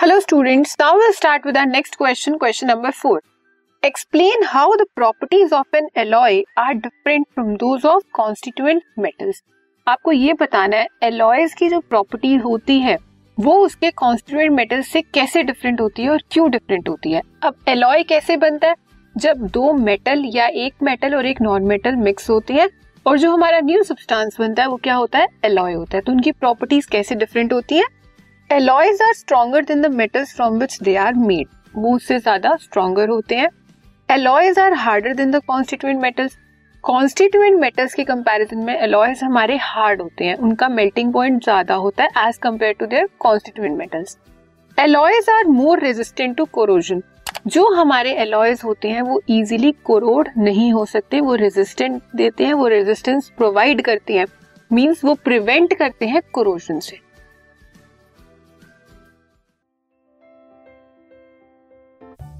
Hello students, now we'll start with our next question, question number 4. Explain how the properties of an alloy are different from those of constituent metals. आपको ये बताना है alloys की जो property होती है वो उसके कॉन्स्टिट्यूएंट मेटल से कैसे डिफरेंट होती है और क्यों डिफरेंट होती है? अब एलॉय कैसे बनता है? जब दो मेटल या एक मेटल और एक नॉन मेटल मिक्स होते हैं और जो हमारा न्यू सब्सटेंस बनता है वो क्या होता है? एलॉय होता है। तो उनकी प्रॉपर्टीज़ कैसे डिफरेंट होती है? Alloys are stronger than the metals from which they are made वो उससे ज़्यादा स्ट्रॉन्गर होते हैं। Alloys are harder than the constituent metals constituent metals के कंपैरिजन में एलॉयज हमारे हार्ड होते हैं। उनका मेल्टिंग पॉइंट ज़्यादा होता है as compare to their constituent metals alloys are more resistant to corrosion जो हमारे एलॉयज होते हैं, वो इजीली कोरोड नहीं हो सकते। वो रेजिस्टेंट देते हैं, वो रेजिस्टेंस प्रोवाइड करते हैं। मींस वो प्रिवेंट करते हैं कोरोजन से।